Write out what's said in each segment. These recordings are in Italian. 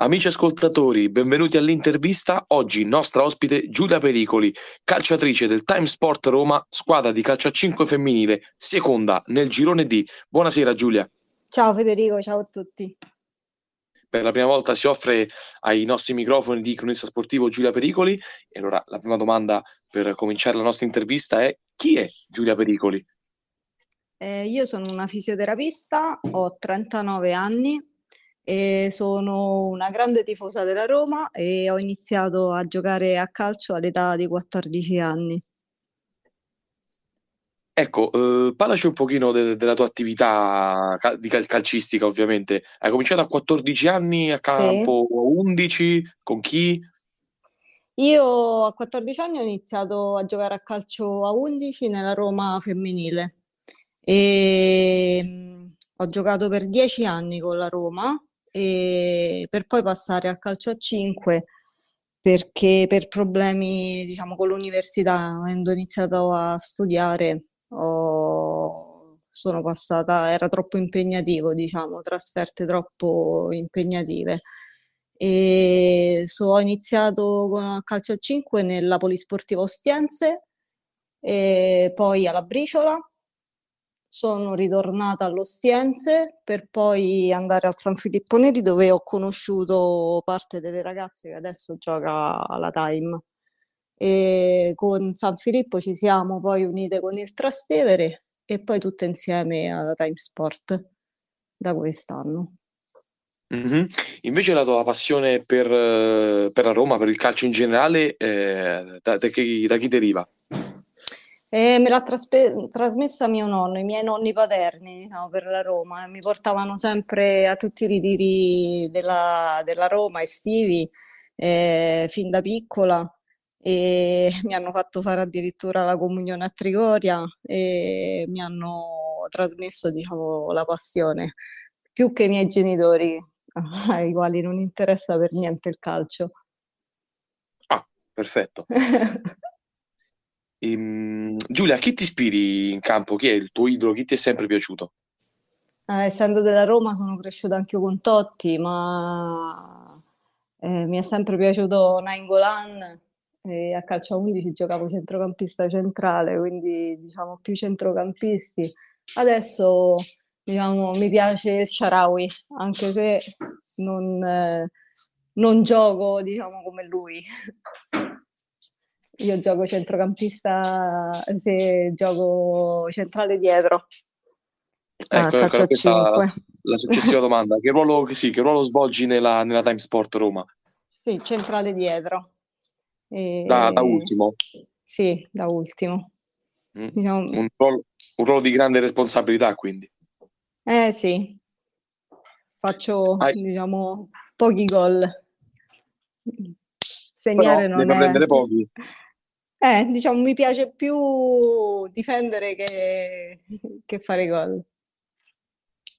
Amici ascoltatori, benvenuti all'intervista. Oggi nostra ospite Giulia Pericoli, calciatrice del Time Sport Roma, squadra di calcio a 5 femminile, seconda nel girone D. Buonasera Giulia. Ciao Federico, ciao a tutti. Per la prima volta si offre ai nostri microfoni di cronista sportivo Giulia Pericoli. E allora la prima domanda per cominciare la nostra intervista è chi è Giulia Pericoli? Eh, io sono una fisioterapista, ho 39 anni, e sono una grande tifosa della Roma e ho iniziato a giocare a calcio all'età di 14 anni. Ecco, eh, parlaci un pochino de- della tua attività cal- di cal- calcistica, ovviamente. Hai cominciato a 14 anni a campo Sì. 11, con chi? Io a 14 anni ho iniziato a giocare a calcio a 11 nella Roma femminile e mm, ho giocato per 10 anni con la Roma e per poi passare al calcio a 5 perché per problemi, diciamo, con l'università, avendo iniziato a studiare, ho- sono passata, era troppo impegnativo, diciamo, trasferte troppo impegnative. E so- ho iniziato con calcio a 5 nella Polisportiva Ostiense e poi alla Briciola sono ritornata all'Ostiense per poi andare al San Filippo Neri dove ho conosciuto parte delle ragazze che adesso gioca alla Time. E con San Filippo ci siamo poi unite con il Trastevere e poi tutte insieme alla Time Sport da quest'anno. Mhm. Invece la tua passione per, eh, per la Roma, per il calcio in generale, eh, da, da chi, da chi deriva? E me l'ha traspe- trasmessa mio nonno, i miei nonni paterni, diciamo, per la Roma. Mi portavano sempre a tutti i ritiri della, della Roma estivi, eh, fin da piccola, e mi hanno fatto fare addirittura la comunione a Trigoria e mi hanno trasmesso, diciamo, la passione, più che i miei genitori, ai quali non interessa per niente il calcio. Ah, perfetto. Ehm, Giulia, chi ti ispiri in campo? Chi è il tuo idolo? Chi ti è sempre piaciuto? Eh, essendo della Roma sono cresciuta anche con Totti, ma eh, mi è sempre piaciuto Nainggolan e a calcio a 11 giocavo centrocampista centrale, quindi diciamo più centrocampisti. Adesso diciamo mi piace Sharawi, anche se non, eh, non gioco diciamo come lui. Io gioco centrocampista se gioco centrale dietro. Ah, Ecco, ecco, calcio a questa la, 5. la successiva domanda. Che ruolo, che sì, che ruolo svolgi nella, nella Time Sport Roma? Sì, centrale dietro. Da, da E... ultimo. Sì, da ultimo. Mm. Diciamo... Un ruolo, un ruolo di grande responsabilità, quindi. Eh sì, faccio Hai- diciamo pochi gol. Però Segnare ne non puoi è... prendere pochi. Eh, diciamo, mi piace più difendere che, che fare gol.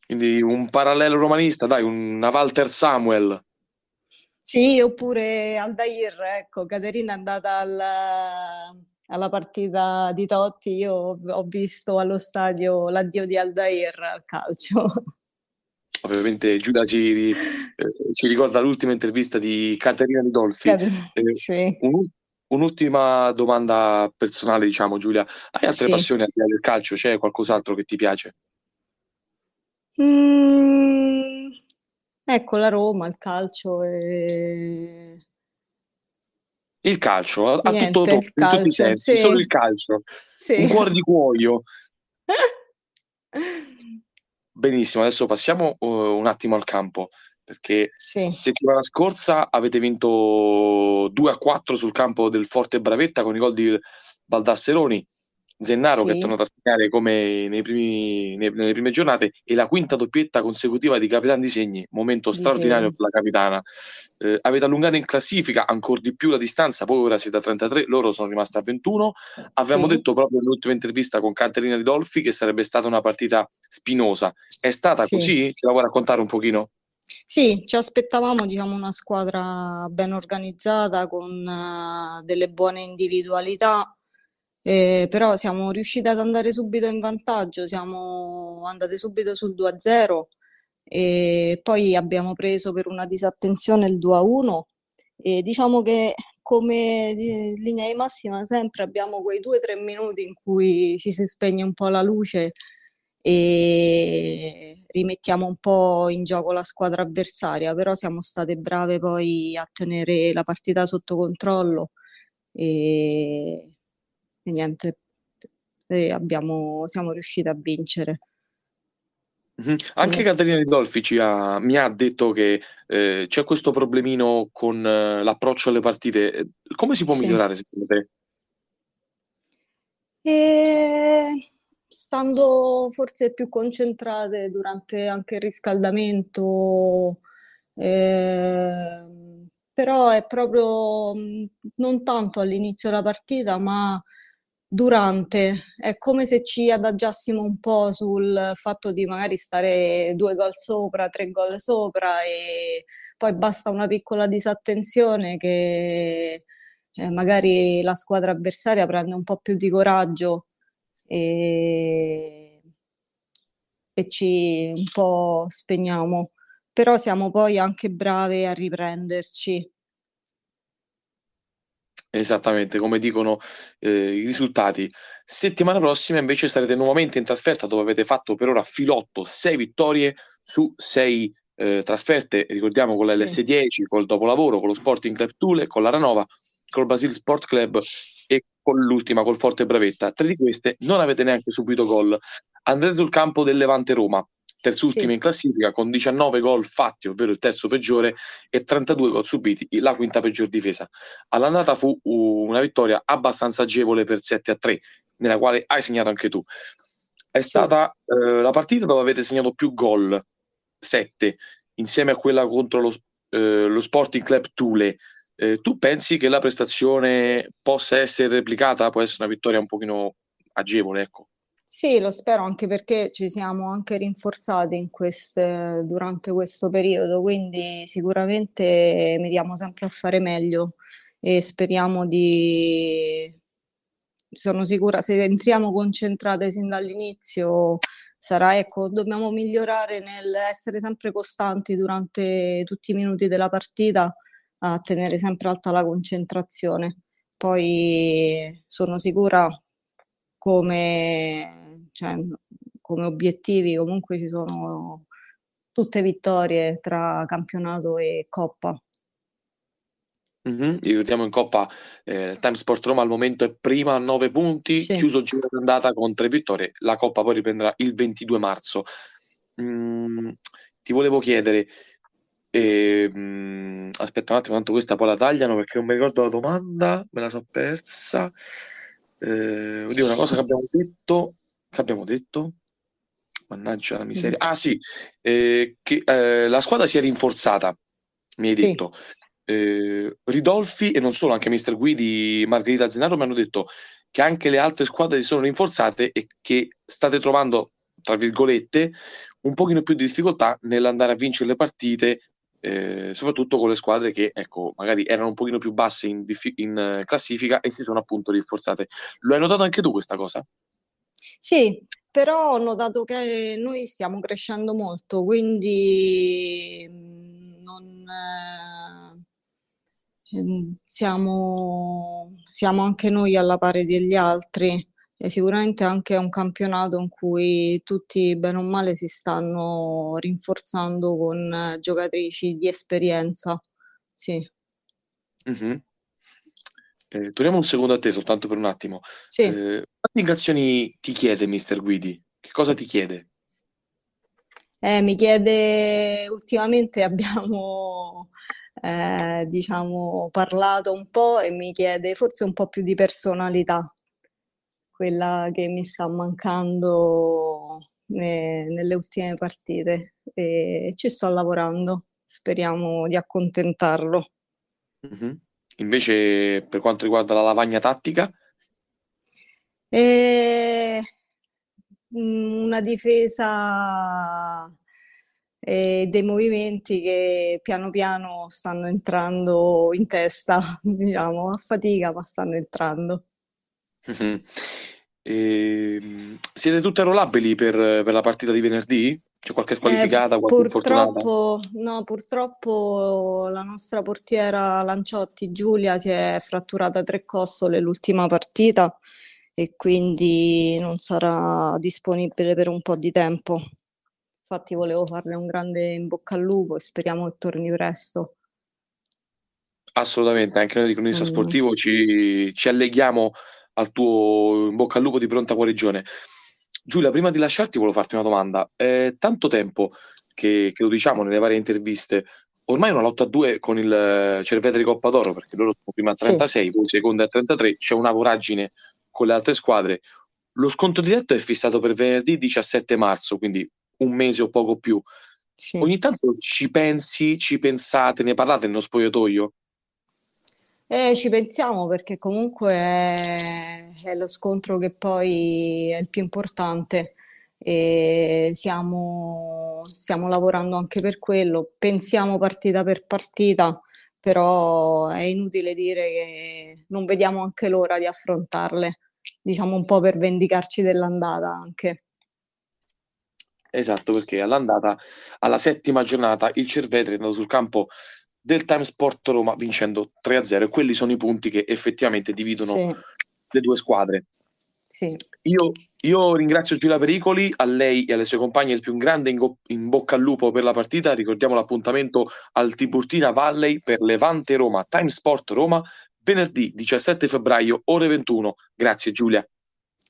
Quindi un parallelo romanista, dai, una Walter Samuel. Sì, oppure Aldair, ecco, Caterina è andata alla, alla partita di Totti, io ho visto allo stadio l'addio di Aldair al calcio. Ovviamente Giulia ci, eh, ci ricorda l'ultima intervista di Caterina Ridolfi. Cate- Eh, Sì, un- un'ultima domanda personale, diciamo, Giulia. Hai altre sì. passioni al di là del calcio? C'è qualcos'altro che ti piace? Mm, ecco la Roma, il calcio e Il calcio, a, tutto niente, tondo, il in tutti i calcio, sensi, solo il sì, calcio. Un sì. cuore di cuoio. Benissimo, adesso passiamo uh, un attimo al campo, perché Sì, settimana scorsa avete vinto 2 a 4 sul campo del Forte Bravetta con i gol di Baldasseroni, Zennaro che è sì, tornato a segnare come nei primi- nei- nelle prime giornate e la quinta doppietta consecutiva di Capitan di Segni, momento di straordinario per la capitana. Eh, avete allungato in classifica ancora di più la distanza, voi ora siete a 33, loro sono rimasti a 21. Avevamo Sì, detto proprio nell'ultima intervista con Caterina Ridolfi che sarebbe stata una partita spinosa. È stata sì. così? Ce la vuoi raccontare un pochino? Sì, ci aspettavamo, diciamo, una squadra ben organizzata con eh, delle buone individualità, eh, però siamo riusciti ad andare subito in vantaggio, siamo andate subito sul 2-0 e poi abbiamo preso per una disattenzione il 2 a 1 e diciamo che come linea di massima sempre abbiamo quei due o tre minuti in cui ci si spegne un po' la luce e rimettiamo un po' in gioco la squadra avversaria, però siamo state brave poi a tenere la partita sotto controllo e, e niente, e abbiamo, siamo riusciti a vincere. Mm-hmm. Anche Caterina Ridolfi ha, mi ha detto che eh, c'è questo problemino con eh, l'approccio alle partite. Come si può sì. migliorare secondo te? E... Stando forse più concentrate durante anche il riscaldamento, eh, però è proprio non tanto all'inizio della partita, ma durante. È come se ci adagiassimo un po' sul fatto di magari stare due gol sopra, tre gol sopra e poi basta una piccola disattenzione che eh, magari la squadra avversaria prende un po' più di coraggio e, e ci un po' spegniamo. Però siamo poi anche brave a riprenderci Esattamente, come dicono eh, i risultati. Settimana prossima invece sarete nuovamente in trasferta dove avete fatto per ora filotto 6 vittorie su 6 eh, trasferte, ricordiamo con l'LS10, col dopolavoro, con lo Sporting Club Tule, con la Ranova, col Basil Sport Club con l'ultima, col Forte Bravetta. Tre di queste non avete neanche subito gol. Andrete sul campo del Levante Roma, terzultima sì. in classifica con 19 gol fatti, ovvero il terzo peggiore, e 32 gol subiti, la quinta peggior difesa. All'andata fu una vittoria abbastanza agevole per 7 a 3, nella quale hai segnato anche tu. È sì. stata eh, la partita dove avete segnato più gol, 7, insieme a quella contro lo, eh, lo Sporting Club Tule. Eh, tu pensi che la prestazione possa essere replicata? Può essere una vittoria un pochino agevole, ecco. Sì, lo spero anche perché ci siamo anche rinforzati in queste, durante questo periodo, quindi sicuramente miriamo sempre a fare meglio e speriamo di... Sono sicura, se entriamo concentrate sin dall'inizio, sarà, ecco, dobbiamo migliorare nell'essere sempre costanti durante tutti i minuti della partita, a tenere sempre alta la concentrazione. Poi sono sicura come, cioè, come obiettivi comunque ci sono tutte vittorie tra campionato e Coppa. Mm-hmm. Ricordiamo in Coppa eh, Time Sport Roma al momento è prima a 9 punti, sì. chiuso il giro d'andata con tre vittorie. La Coppa poi riprenderà il 22 marzo. Mm, ti volevo chiedere, eh, mm, aspetta un attimo, tanto questa poi la tagliano perché non mi ricordo la domanda, me la so persa. Eh, oddio, una cosa che abbiamo detto, che abbiamo detto? Mannaggia la miseria. Ah sì, eh, che eh, la squadra si è rinforzata, mi hai sì. detto. Eh, Ridolfi e non solo, anche Mister Guidi, Margherita Zenaro mi hanno detto che anche le altre squadre si sono rinforzate e che state trovando, tra virgolette, un pochino più di difficoltà nell'andare a vincere le partite eh, soprattutto con le squadre che ecco, magari erano un pochino più basse in, in classifica e si sono appunto rinforzate. Lo hai notato anche tu questa cosa? Sì, però ho notato che noi stiamo crescendo molto, quindi mm, non, eh, siamo, siamo anche noi alla pari degli altri e sicuramente anche un campionato in cui tutti bene o male si stanno rinforzando con giocatrici di esperienza. Sì. Mm-hmm. Eh, torniamo un secondo a te, soltanto per un attimo. Sì. Eh, quante indicazioni ti chiede Mister Guidi? Che cosa ti chiede? Eh, mi chiede, ultimamente abbiamo eh, diciamo parlato un po' e mi chiede forse un po' più di personalità quella che mi sta mancando ne, nelle ultime partite e ci sto lavorando, speriamo di accontentarlo. Mm-hmm. Invece per quanto riguarda la lavagna tattica? E... Mm, una difesa e dei movimenti che piano piano stanno entrando in testa, diciamo, a fatica, ma stanno entrando. E, ehm, siete tutte rollabili per, per la partita di venerdì? C'è qualche squalificata, eh, qualche purtroppo, no, purtroppo la nostra portiera Lanciotti Giulia si è fratturata a tre costole l'ultima partita e quindi non sarà disponibile per un po' di tempo. Infatti volevo farle un grande in bocca al lupo e speriamo che torni presto. Assolutamente, anche noi di Cronista mm. Sportivo ci, ci alleghiamo al tuo in bocca al lupo di pronta guarigione. Giulia, prima di lasciarti volevo farti una domanda. È tanto tempo che, che lo diciamo nelle varie interviste, ormai una lotta a due con il Cervetri Coppa d'Oro, perché loro sono prima a 36, sì. poi seconda a 33, c'è una voragine con le altre squadre. Lo sconto diretto è fissato per venerdì 17 marzo, quindi un mese o poco più. Sì. Ogni tanto ci pensi, ci pensate, ne parlate nello spogliatoio? Eh, ci pensiamo perché comunque è, è lo scontro che poi è il più importante e siamo, stiamo lavorando anche per quello. Pensiamo partita per partita, però è inutile dire che non vediamo anche l'ora di affrontarle, diciamo un po' per vendicarci dell'andata anche. Esatto, perché all'andata, alla settima giornata, il Cervetri è andato sul campo del Time Sport Roma vincendo 3-0 e quelli sono i punti che effettivamente dividono sì. le due squadre. Sì. Io, io, ringrazio Giulia Pericoli, a lei e alle sue compagne il più grande in, go- in bocca al lupo per la partita. Ricordiamo l'appuntamento al Tiburtina Valley per Levante Roma, Time Sport Roma, venerdì 17 febbraio, ore 21. Grazie Giulia.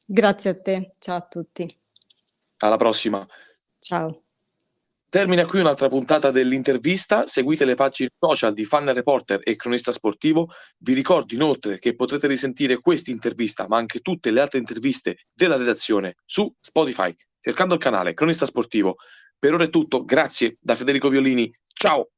Grazie a te, ciao a tutti. Alla prossima. Ciao. Termina qui un'altra puntata dell'intervista. Seguite le pagine social di Fan Reporter e Cronista Sportivo. Vi ricordo inoltre che potrete risentire questa intervista, ma anche tutte le altre interviste della redazione su Spotify, cercando il canale Cronista Sportivo. Per ora è tutto. Grazie da Federico Violini. Ciao!